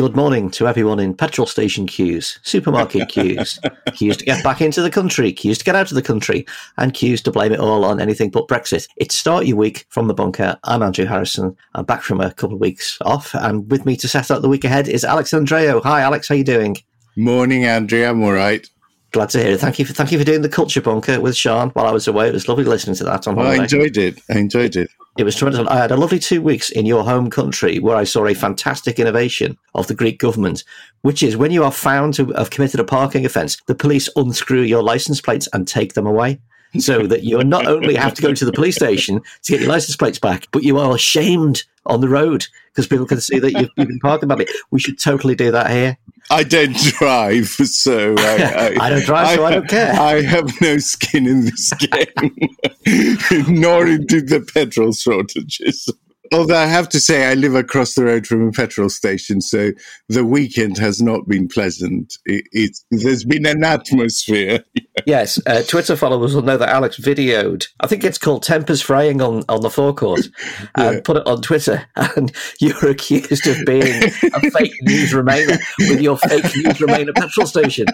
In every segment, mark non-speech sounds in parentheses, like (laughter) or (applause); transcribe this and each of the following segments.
Good morning to everyone in petrol station queues, supermarket queues, (laughs) queues to get back into the country, queues to get out of the country, and queues to blame it all on anything but Brexit. It's start your week from the bunker. I'm Andrew Harrison. I'm back from a couple of weeks off, and with me to set up the week ahead is Alex Andreou. Hi, Alex. How are you doing? Morning, Andrew. I'm all right. Glad to hear it. Thank you for thank you for doing the culture bunker with Sean while I was away. It was lovely listening to that on well, holiday. I enjoyed it. I enjoyed it. It was tremendous. I had a lovely two weeks in your home country where I saw a fantastic innovation of the Greek government, which is when you are found to have committed a parking offence, the police unscrew your license plates and take them away. So that you not only have to go to the police station to get your license plates back, but you are shamed on the road because people can see that you've, you've been parking badly. We should totally do that here. I don't drive, so I, (laughs) I, I don't drive, so I, I, don't care. I have no skin in this game, (laughs) nor into the petrol shortages. Although I have to say, I live across the road from a petrol station, so the weekend has not been pleasant. It, there's been an atmosphere. (laughs) yes, uh, Twitter followers will know that Alex videoed. I think it's called tempers fraying on on the forecourt, (laughs) and yeah. put it on Twitter. (laughs) And you were accused of being a fake news remainer with your fake news remainer petrol station.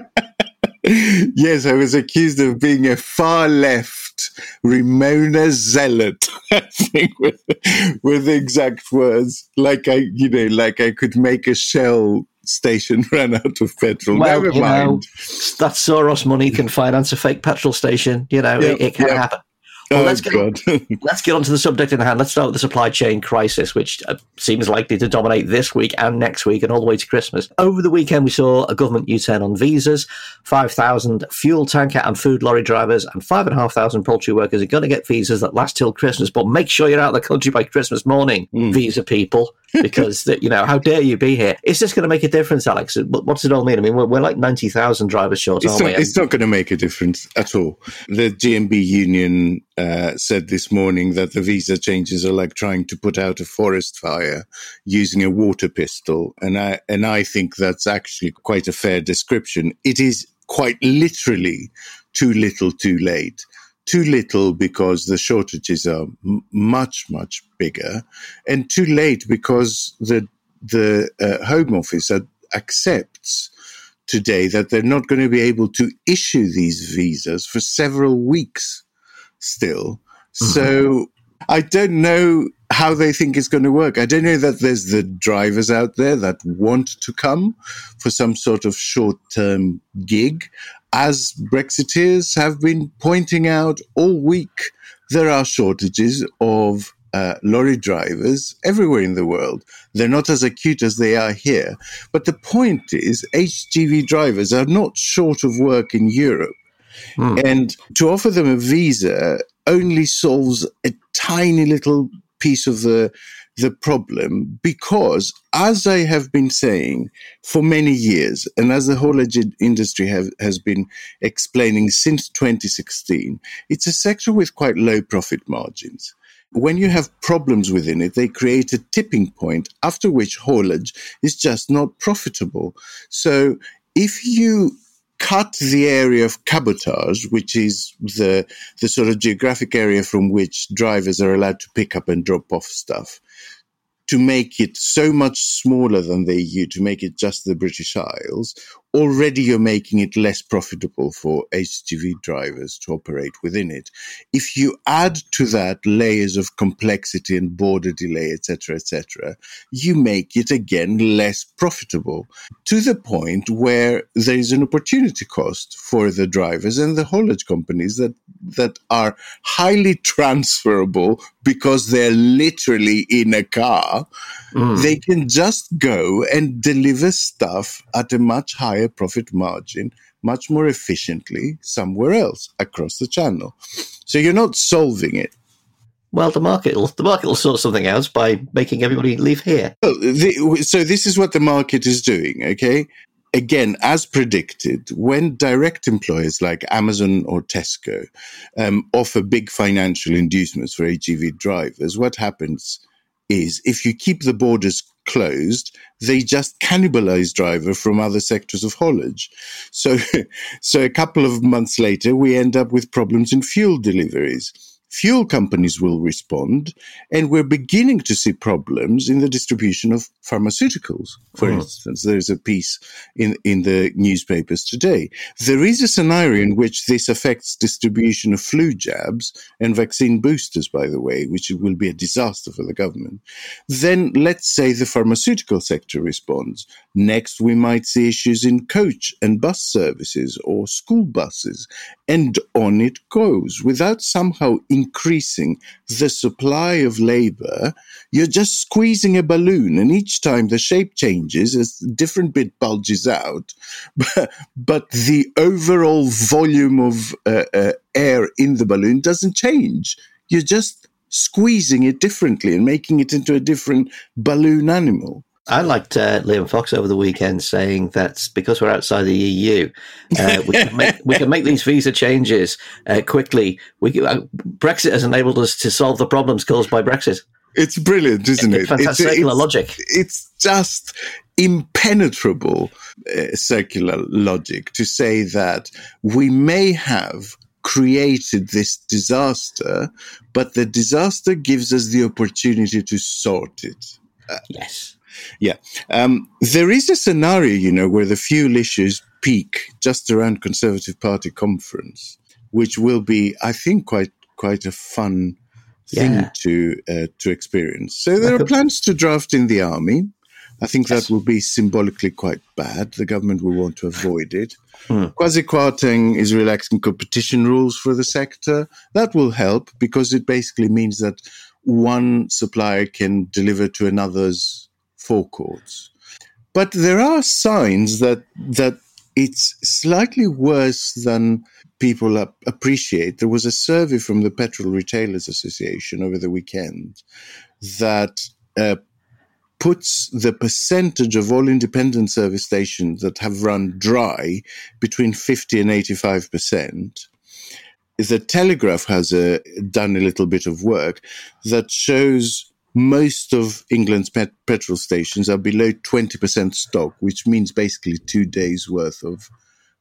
Yes, I was accused of being a far left Remoaner zealot. (laughs) I think with with exact words, like I, you know, like I could make a shell station (laughs) ran out of petrol. Well, Never mind. Know, that Soros money can finance a fake petrol station. You know, it, it, can happen. Well, oh, let's get on, (laughs) let's get on to the subject in hand. Let's start with the supply chain crisis, which uh, seems likely to dominate this week and next week and all the way to Christmas. Over the weekend, we saw a government U-turn on visas. Five thousand fuel tanker and food lorry drivers and five and a half thousand poultry workers are going to get visas that last till Christmas. But make sure you're out of the country by Christmas morning, mm. visa people because you know how dare you be here? It's just going to make a difference, Alex? What's it all mean? I mean, we're, we're like ninety thousand drivers short, it's aren't not, we? It's not going to make a difference at all. The GMB union uh, said this morning that the visa changes are like trying to put out a forest fire using a water pistol, and I and I think that's actually quite a fair description. It is quite literally too little, too late too little because the shortages are m- much much bigger, and too late because the the uh, Home Office ad- accepts today that they're not going to be able to issue these visas for several weeks still. Mm-hmm. So I don't know how they think it's going to work. I don't know that there's the drivers out there that want to come for some sort of short term gig as Brexiteers have been pointing out all week, there are shortages of uh, lorry drivers everywhere in the world. They're not as acute as they are here. But the point is, HGV drivers are not short of work in Europe. Hmm. And to offer them a visa only solves a tiny little piece of the the problem because, as I have been saying for many years, and as the whole industry have, has been explaining since 2016, it's a sector with quite low profit margins. When you have problems within it, they create a tipping point after which haulage is just not profitable. So if you cut the area of cabotage, which is the the sort of geographic area from which drivers are allowed to pick up and drop off stuff, to make it so much smaller than the EU, to make it just the British Isles, already you're making it less profitable for HGV drivers to operate within it. If you add to that layers of complexity and border delay, etc., etc., you make it again less profitable to the point where there is an opportunity cost for the drivers and the haulage companies that that are highly transferable because they're literally in a car. Mm. They can just go and deliver stuff at a much higher higher profit margin much more efficiently somewhere else across the channel. So you're not solving it. Well, the market will the market will sort something out by making everybody leave here. Oh, the, so this is what the market is doing. Okay, again, as predicted, when direct employers like Amazon or Tesco um, offer big financial inducements for HGV drivers, what happens is if you keep the borders closed, they just cannibalize driver from other sectors of haulage. So, (laughs) so a couple of months later, we end up with problems in fuel deliveries fuel companies will respond. And we're beginning to see problems in the distribution of pharmaceuticals. For mm. instance, there's a piece in, in the newspapers today. There is a scenario in which this affects distribution of flu jabs and vaccine boosters, by the way, which will be a disaster for the government. Then let's say the pharmaceutical sector responds. Next, we might see issues in coach and bus services or school buses. And on it goes without somehow increasing the supply of labor, you're just squeezing a balloon. And each time the shape changes, a different bit bulges out. (laughs) But, but the overall volume of uh, uh, air in the balloon doesn't change. You're just squeezing it differently and making it into a different balloon animal. I liked uh, Liam Fox over the weekend saying that because we're outside the EU, uh, we, can make, we can make these visa changes uh, quickly. We, uh, Brexit has enabled us to solve the problems caused by Brexit. It's brilliant, isn't it? Fantastic it's, it's, logic. It's just impenetrable uh, circular logic to say that we may have created this disaster, but the disaster gives us the opportunity to sort it. Uh, yes yeah. Um, there is a scenario, you know, where the fuel issues peak just around Conservative Party conference, which will be, I think, quite quite a fun thing yeah. to uh, to experience. So there are plans to draft in the army. I think yes. that will be symbolically quite bad. The government will want to (laughs) avoid it. Hmm. Kwasi Kwarteng is relaxing competition rules for the sector. That will help because it basically means that one supplier can deliver to another's forecourts. But there are signs that that it's slightly worse than people appreciate. There was a survey from the Petrol Retailers Association over the weekend that uh, puts the percentage of all independent service stations that have run dry between 50 and 85 percent. The Telegraph has uh, done a little bit of work that shows most of England's pet- petrol stations are below 20% stock, which means basically two days worth of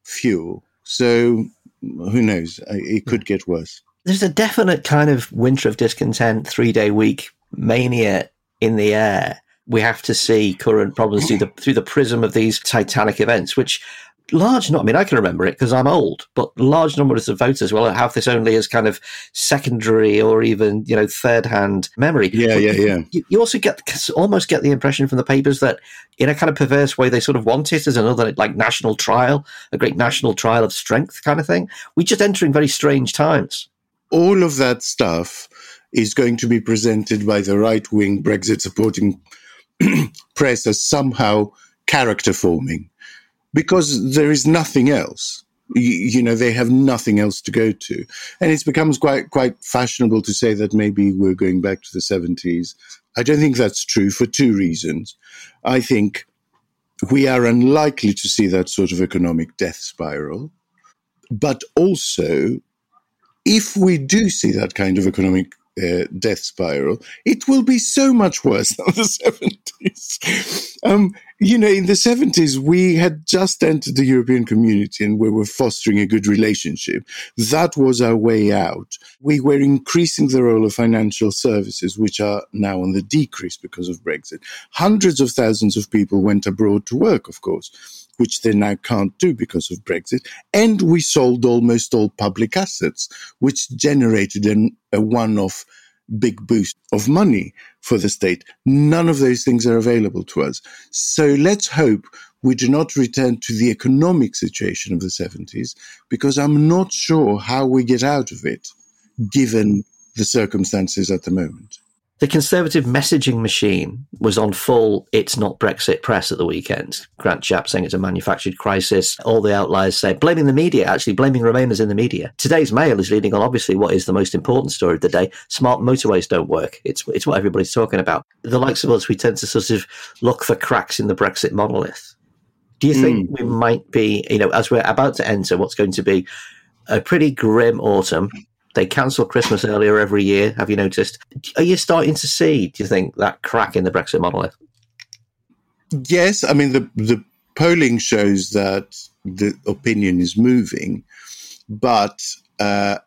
fuel. So who knows? It could get worse. There's a definite kind of winter of discontent, three day week mania in the air. We have to see current problems through the through the prism of these titanic events, which large number, I mean, I can remember it because I'm old, but large numbers of voters will have this only as kind of secondary or even, you know, third hand memory. Yeah, but yeah, yeah. You, you, also get, almost get the impression from the papers that in a kind of perverse way, they sort of want it as another like national trial, a great national trial of strength kind of thing. We're just entering very strange times. All of that stuff is going to be presented by the right wing Brexit supporting (clears throat) press as somehow character forming because there is nothing else. You, you, know, they have nothing else to go to. And it becomes quite, quite fashionable to say that maybe we're going back to the 70s. I don't think that's true for two reasons. I think we are unlikely to see that sort of economic death spiral. But also, if we do see that kind of economic uh, death spiral, it will be so much worse than the (laughs) 70s. Um, you know, in the 70s, we had just entered the European community and we were fostering a good relationship. That was our way out. We were increasing the role of financial services, which are now on the decrease because of Brexit. Hundreds of thousands of people went abroad to work, of course which they now can't do because of Brexit. And we sold almost all public assets, which generated an, a one off big boost of money for the state. None of those things are available to us. So let's hope we do not return to the economic situation of the 70s, because I'm not sure how we get out of it, given the circumstances at the moment. The Conservative messaging machine was on full It's Not Brexit press at the weekend. Grant Shapps saying it's a manufactured crisis. All the outliers say, blaming the media, actually blaming Remainers in the media. Today's Mail is leading on obviously what is the most important story of the day. Smart motorways don't work. It's, it's what everybody's talking about. The likes of us, we tend to sort of look for cracks in the Brexit monolith. Do you think mm. we might be, you know, as we're about to enter what's going to be a pretty grim autumn, they cancel Christmas earlier every year. Have you noticed? Are you starting to see? Do you think that crack in the Brexit monolith? Yes, I mean the the polling shows that the opinion is moving, but uh,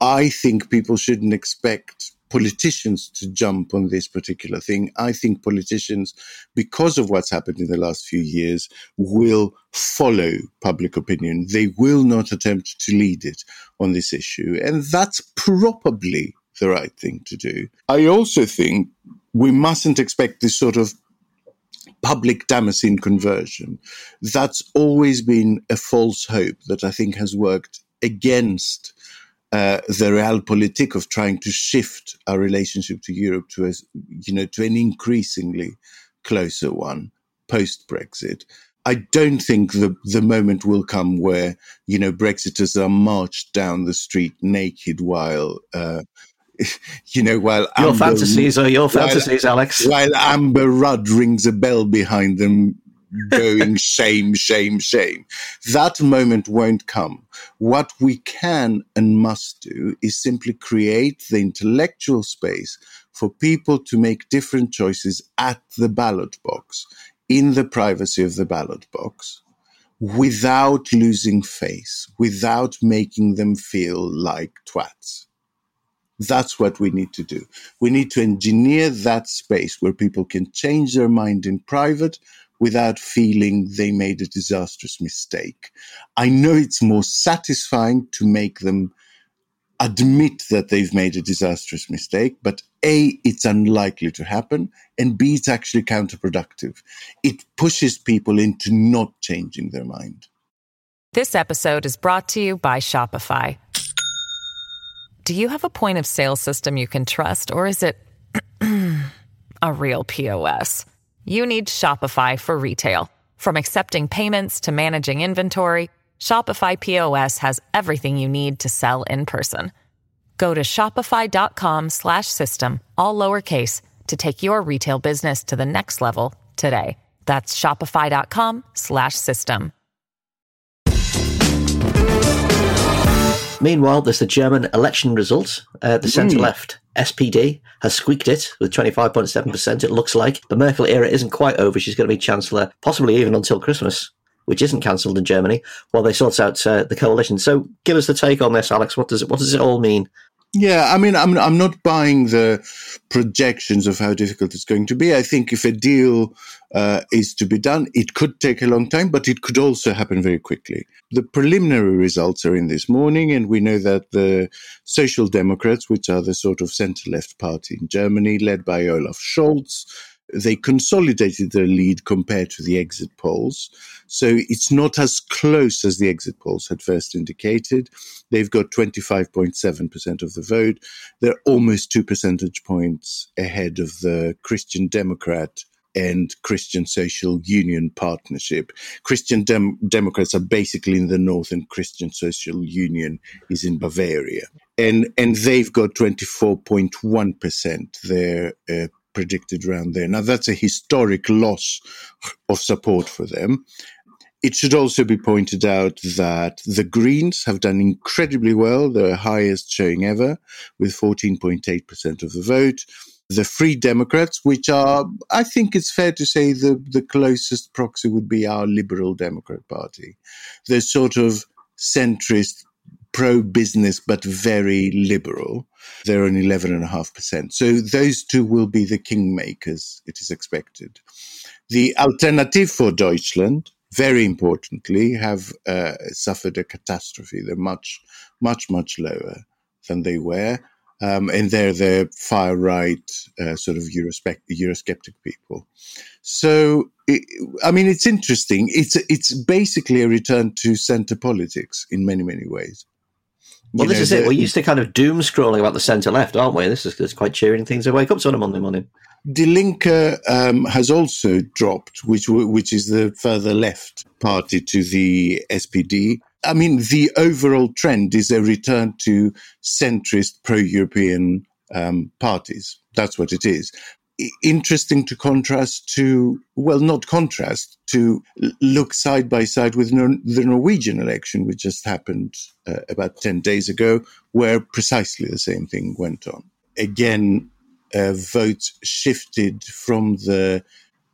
I think people shouldn't expect politicians to jump on this particular thing. I think politicians, because of what's happened in the last few years, will follow public opinion. They will not attempt to lead it on this issue. And that's probably the right thing to do. I also think we mustn't expect this sort of public Damascene conversion. That's always been a false hope that I think has worked against uh, the realpolitik of trying to shift our relationship to Europe to a, you know, to an increasingly closer one post Brexit. I don't think the the moment will come where you know Brexiters are marched down the street naked while uh, (laughs) you know while your Amber, fantasies are your fantasies, while, Alex. While Amber Rudd rings a bell behind them, going shame, shame, shame. That moment won't come. What we can and must do is simply create the intellectual space for people to make different choices at the ballot box, in the privacy of the ballot box, without losing face, without making them feel like twats. That's what we need to do. We need to engineer that space where people can change their mind in private without feeling they made a disastrous mistake. I know it's more satisfying to make them admit that they've made a disastrous mistake, but A, it's unlikely to happen, and B, it's actually counterproductive. It pushes people into not changing their mind. This episode is brought to you by Shopify. Do you have a point of sale system you can trust, or is it (clears throat) a real POS? You need Shopify for retail. From accepting payments to managing inventory, Shopify POS has everything you need to sell in person. Go to shopify.com/system all lowercase to take your retail business to the next level today. That's shopify.com/system. Meanwhile, there's the German election results. Uh, the centre mm. left SPD has squeaked it with 25.7%, it looks like. The Merkel era isn't quite over. She's going to be Chancellor, possibly even until Christmas, which isn't cancelled in Germany, while they sort out uh, the coalition. So give us the take on this, Alex. What does it, what does it all mean? Yeah, I mean, I'm I'm not buying the projections of how difficult it's going to be. I think if a deal uh, is to be done, it could take a long time, but it could also happen very quickly. The preliminary results are in this morning, and we know that the Social Democrats, which are the sort of center-left party in Germany, led by Olaf Scholz, they consolidated their lead compared to the exit polls. So it's not as close as the exit polls had first indicated. They've got 25.7% of the vote. They're almost two percentage points ahead of the Christian Democrat and Christian Social Union partnership. Christian Dem- Democrats are basically in the north, and Christian Social Union is in Bavaria. And, and they've got 24.1%. Their uh, predicted around there. Now, that's a historic loss of support for them. It should also be pointed out that the Greens have done incredibly well, their highest showing ever, with 14.8% of the vote. The Free Democrats, which are, I think it's fair to say, the, the closest proxy would be our Liberal Democrat Party. They're sort of centrist, pro business, but very liberal. They're on 11.5%. So those two will be the kingmakers, it is expected. The Alternative for Deutschland, very importantly, have uh, suffered a catastrophe. They're much, much, much lower than they were. Um, and they're the far right uh, sort of Eurosceptic people. So, it, I mean, it's interesting. It's it's basically a return to centre politics in many many ways. Well, this know, is it. We're used to kind of doom scrolling about the centre left, aren't we? This is, this is quite cheering things to wake up to on a Monday morning. Die Linke um, has also dropped, which which is the further left party to the SPD. I mean, the overall trend is a return to centrist pro-European um, parties. That's what it is. Interesting to contrast to, well, not contrast, to look side by side with Nor- the Norwegian election, which just happened uh, about 10 days ago, where precisely the same thing went on. Again, uh, votes shifted from the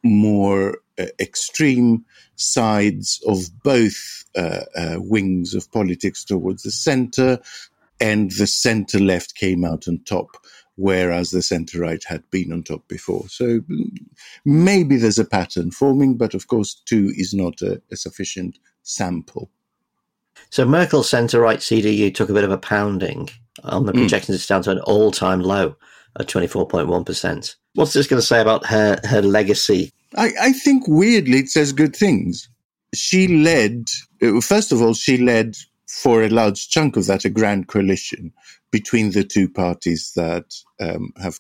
more uh, extreme sides of both uh, uh, wings of politics towards the center, and the center left came out on top, whereas the center right had been on top before. So maybe there's a pattern forming, but of course, two is not a, a sufficient sample. So Merkel's centre right CDU took a bit of a pounding. On the hmm. projections, mm. it's down to an all time low at 24.1%. What's this going to say about her, her legacy? I, I think weirdly it says good things. She led, uh, first of all, she led for a large chunk of that a grand coalition between the two parties that um, have,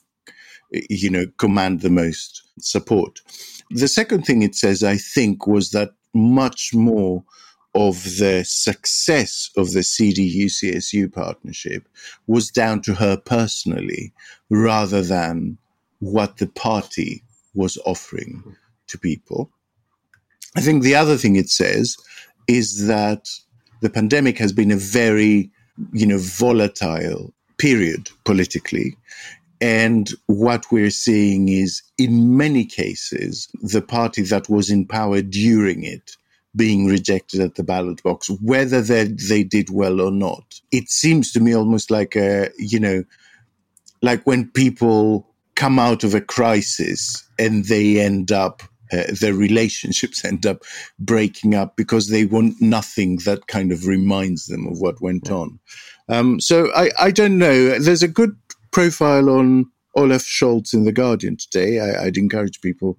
you know, command the most support. The second thing it says, I think, was that much more of the success of the CDU CSU partnership was down to her personally rather than what the party was offering to people. I think the other thing it says is that the pandemic has been a very, you know, volatile period politically. And what we're seeing is, in many cases, the party that was in power during it being rejected at the ballot box, whether they, they did well or not. It seems to me almost like a, you know, like when people come out of a crisis and they end up uh, their relationships end up breaking up because they want nothing that kind of reminds them of what went on. Um, so I, I don't know. There's a good profile on Olaf Scholz in The Guardian today. I, would encourage people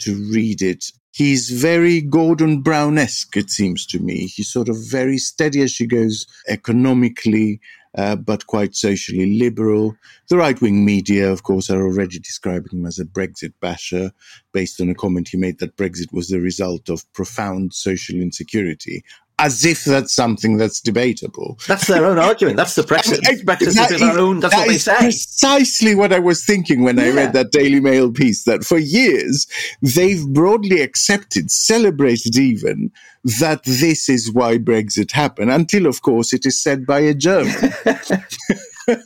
to read it. He's very Gordon Brown esque, it seems to me. He's sort of very steady as she goes economically, uh, but quite socially liberal. The right wing media, of course, are already describing him as a Brexit basher based on a comment he made that Brexit was the result of profound social insecurity as if that's something that's debatable. That's their own argument. That's the Brexit. I Brexit that is their own. That's that what they say. Precisely what I was thinking when yeah. I read that Daily Mail piece. That for years they've broadly accepted, celebrated even that this is why Brexit happened. Until, of course, it is said by a German. (laughs)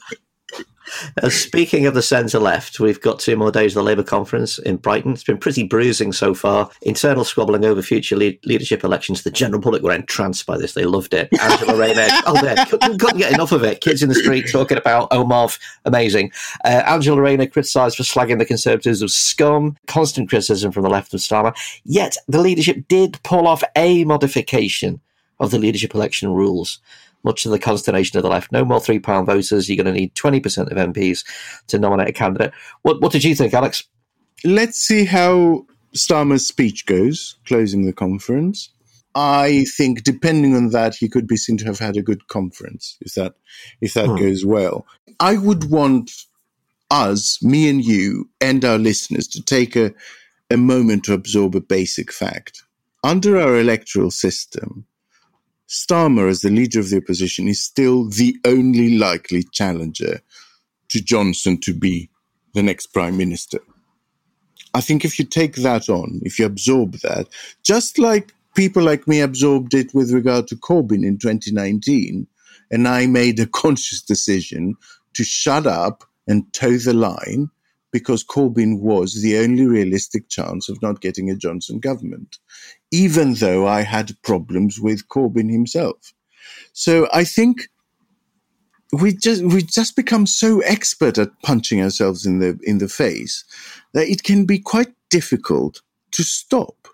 Uh, speaking of the centre left, we've got two more days of the Labour conference in Brighton. It's been pretty bruising so far. Internal squabbling over future leadership elections. The general public were entranced by this. They loved it. Angela Rayner, (laughs) oh, they couldn't, couldn't, get enough of it. Kids in the street talking about OMOV, amazing. Uh, Angela Rayner criticised for slagging the Conservatives of scum. Constant criticism from the left of Starmer. Yet the leadership did pull off a modification of the leadership election rules much to the consternation of the left. No more three pound voters. You're going to need 20% of MPs to nominate a candidate. What, what did you think, Alex? Let's see how Starmer's speech goes, closing the conference. I think, depending on that, he could be seen to have had a good conference if that if that hmm. goes well. I would want us, me and you, and our listeners to take a, a moment to absorb a basic fact. Under our electoral system, Starmer, as the leader of the opposition, is still the only likely challenger to Johnson to be the next prime minister. I think if you take that on, if you absorb that, just like people like me absorbed it with regard to Corbyn in 2019, and I made a (laughs) conscious decision to shut up and toe the line because Corbyn was the only realistic chance of not getting a Johnson government, even though I had problems with Corbyn himself. So I think we just we just become so expert at punching ourselves in the in the face that it can be quite difficult to stop.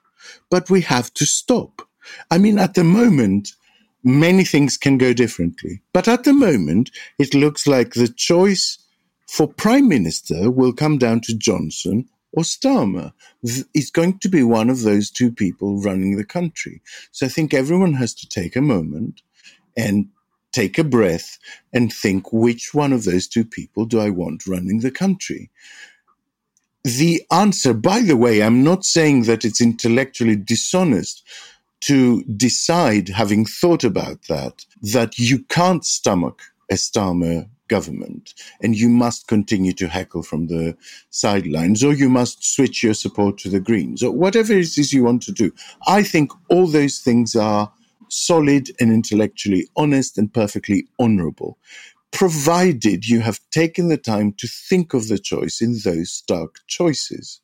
But we have to stop. I mean, at the moment, many things can go differently. But at the moment, it looks like the choice for prime minister will come down to Johnson or Starmer. It's going to be one of those two people running the country. So I think everyone has to take a moment and take a breath and think which one of those two people do I want running the country? The answer, by the way, I'm not saying that it's intellectually dishonest to decide, having thought about that, that you can't stomach a Starmer government and you must continue to heckle from the sidelines or you must switch your support to the Greens or whatever it is you want to do. I think all those things are solid and intellectually honest and perfectly honorable, provided you have taken the time to think of the choice in those stark choices,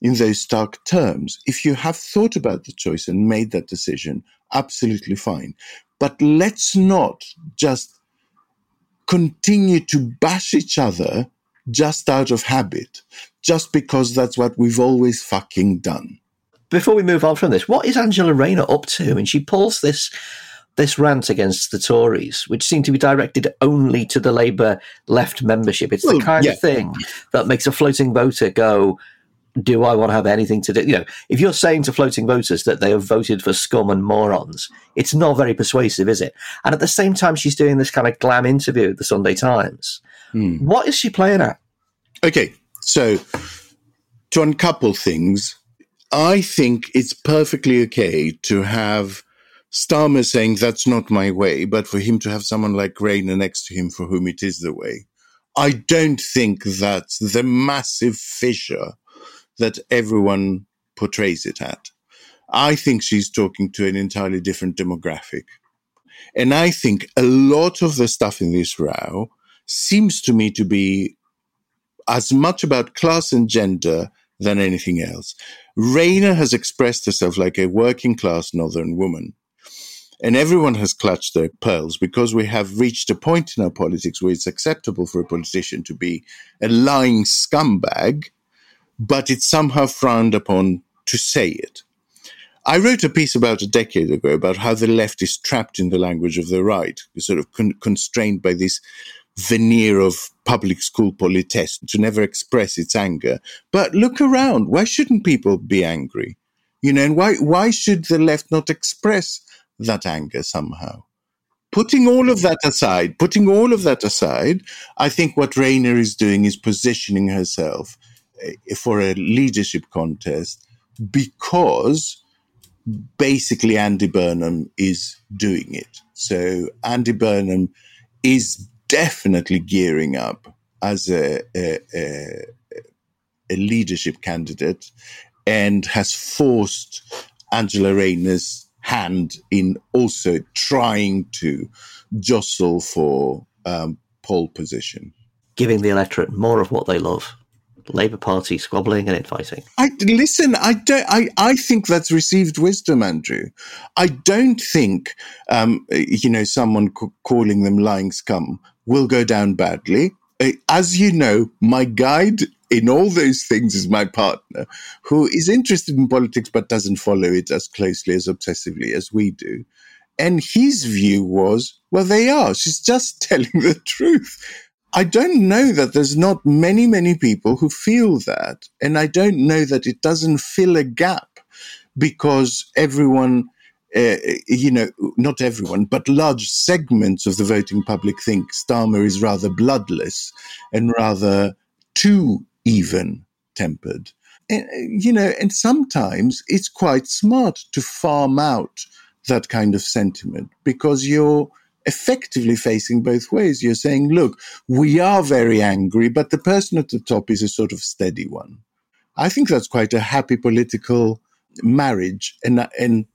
in those stark terms. If you have thought about the choice and made that decision, absolutely fine. But let's not just continue to bash each other just out of habit, just because that's what we've always fucking done before we move on from this, what is Angela Rayner up to? And she pulls this this rant against the Tories, which seemed to be directed only to the Labour left membership. It's well, the kind yeah. of thing that makes a floating voter go, do I want to have anything to do? You know, if you're saying to floating voters that they have voted for scum and morons, it's not very persuasive, is it? And at the same time, she's doing this kind of glam interview at the Sunday Times. Hmm. What is she playing at? Okay, so to uncouple things, I think it's perfectly okay to have Starmer saying that's not my way, but for him to have someone like Rayner next to him for whom it is the way. I don't think that's the massive fissure that everyone portrays it at. I think she's talking to an entirely different demographic. And I think a lot of the stuff in this row seems to me to be as much about class and gender than anything else. Rayner has expressed herself like a working class northern woman. And everyone has clutched their pearls because we have reached a point in our politics where it's acceptable for a politician to be a lying scumbag, but it's somehow frowned upon to say it. I wrote a piece about a decade ago about how the left is trapped in the language of the right, sort of con- constrained by this veneer of public school politesse to never express its anger. But look around. Why shouldn't people be angry? You know, and why, why should the left not express that anger somehow? Putting all of that aside, putting all of that aside, I think what Rayner is doing is positioning herself for a leadership contest because basically Andy Burnham is doing it. So Andy Burnham is definitely gearing up as a, a, a, a leadership candidate and has forced Angela Rayner's hand in also trying to jostle for um, pole position. Giving the electorate more of what they love. Labour Party squabbling and infighting. I listen. I don't. I, I think that's received wisdom, Andrew. I don't think, um, you know, someone c- calling them lying scum will go down badly. Uh, as you know, my guide in all those things is my partner, who is interested in politics but doesn't follow it as closely as obsessively as we do. And his view was, well, they are. She's just (laughs) telling the truth. I don't know that there's not many, many people who feel that. And I don't know that it doesn't fill a gap because everyone uh, you know, not everyone, but large segments of the voting public think Starmer is rather bloodless and rather too even tempered. And, you know, and sometimes it's quite smart to farm out that kind of sentiment because you're effectively facing both ways. You're saying, look, we are very angry, but the person at the top is a sort of steady one. I think that's quite a happy political marriage. And, and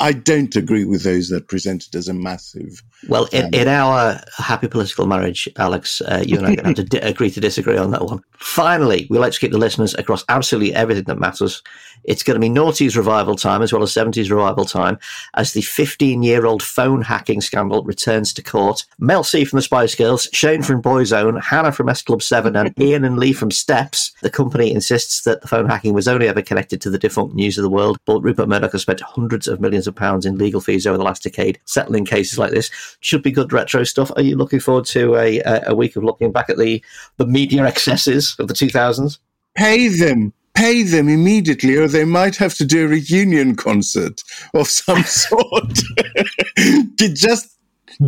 I don't agree with those that present it as a massive. Well, in, in our happy political marriage, Alex, uh, you and I are going to have to (laughs) agree to disagree on that one. Finally, we like to keep the listeners across absolutely everything that matters. It's going to be noughties revival time as well as 70s revival time as the 15 year old phone hacking scandal returns to court. Mel C from the Spice Girls, Shane from Boyzone, Hannah from S Club 7, and (laughs) Ian and Lee from Steps. The company insists that the phone hacking was only ever connected to the defunct News of the World, but Rupert Murdoch has spent hundreds of millions of pounds in legal fees over the last decade settling cases like this. Should be good retro stuff. Are you looking forward to a, a week of looking back at the, the media excesses of the 2000s? Pay them pay them immediately, or they might have to do a reunion concert of some (laughs) sort. (laughs) Just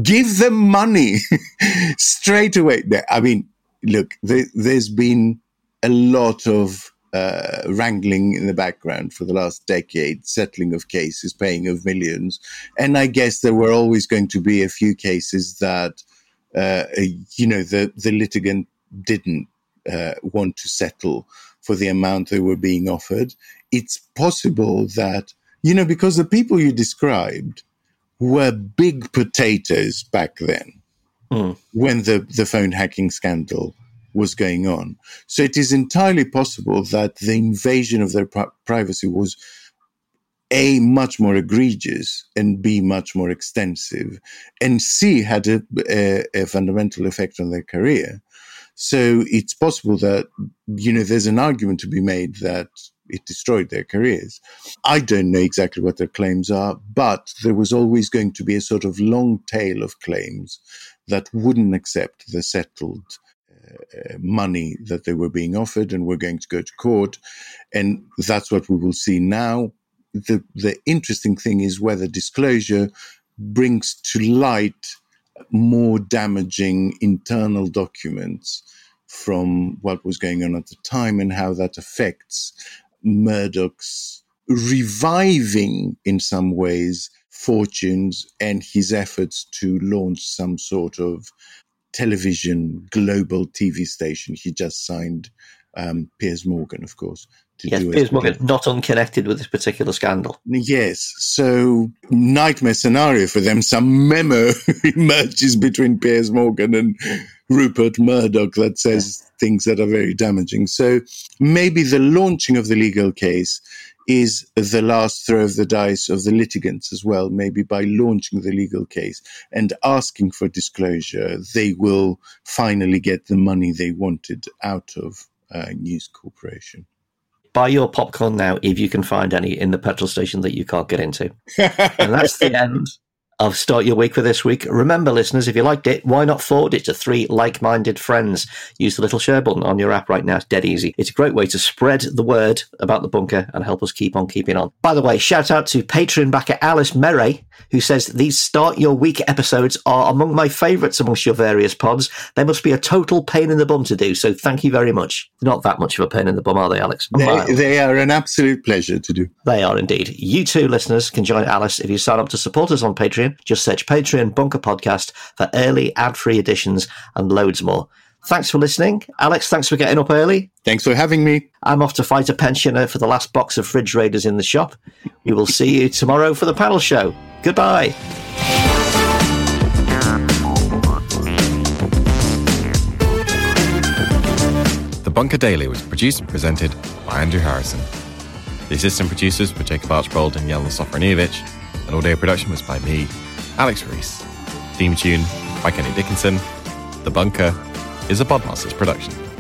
give them money (laughs) straight away. I mean, look, there, has been a lot of uh, wrangling in the background for the last decade, settling of cases, paying of millions. And I guess there were always going to be a few cases that, uh, you know, the, the litigant didn't uh, want to settle for the amount they were being offered. It's possible that, you know, because the people you described were big potatoes back then mm. when the, the phone hacking scandal was going on. So it is entirely possible that the invasion of their pri- privacy was a much more egregious and b much more extensive and c had a, a, a, fundamental effect on their career so it's possible that you know there's an argument to be made that it destroyed their careers i don't know exactly what their claims are but there was always going to be a sort of long tail of claims that wouldn't accept the settled money that they were being offered and were going to go to court. And that's what we will see now. The, the interesting thing is whether disclosure brings to light more damaging internal documents from what was going on at the time and how that affects Murdoch's reviving, in some ways, fortunes and his efforts to launch some sort of television global TV station. He just signed um, Piers Morgan, of course. yes, Piers Morgan, not unconnected with this particular scandal. Yes, so nightmare scenario for them. Some memo (laughs) emerges between Piers Morgan and Rupert Murdoch that says yeah. things that are very damaging. So maybe the launching of the legal case is the last throw of the dice of the litigants as well. Maybe by launching the legal case and asking for disclosure, they will finally get the money they wanted out of uh, News Corporation. Buy your popcorn now if you can find any in the petrol station that you can't get into. (laughs) and that's the end of Start Your Week for this week. Remember, listeners, if you liked it, why not forward it to three like minded friends? Use the little share button on your app right now. It's dead easy. It's a great way to spread the word about the bunker and help us keep on keeping on. By the way, shout out to Patreon backer Alice Merray, who says these Start Your Week episodes are among my favourites amongst your various pods. They must be a total pain in the bum to do, so thank you very much. Not that much of a pain in the bum, are they, Alex? They, they are an absolute pleasure to do. They are indeed. You too, listeners, can join Alice if you sign up to support us on Patreon. Just search Patreon Bunker Podcast for early ad free editions and loads more. Thanks for listening. Alex, thanks for getting up early. Thanks for having me. I'm off to fight a pensioner for the last box of fridge raiders in the shop. We will see you tomorrow for the panel show. Goodbye. The Bunker Daily was produced and presented by Andrew Harrison. The assistant producers were Jacob Archbold and Jelena Sofronijevic, and audio production was by me, Alex Rees. Theme tune by Kenny Dickinson. The Bunker is a Podmasters production.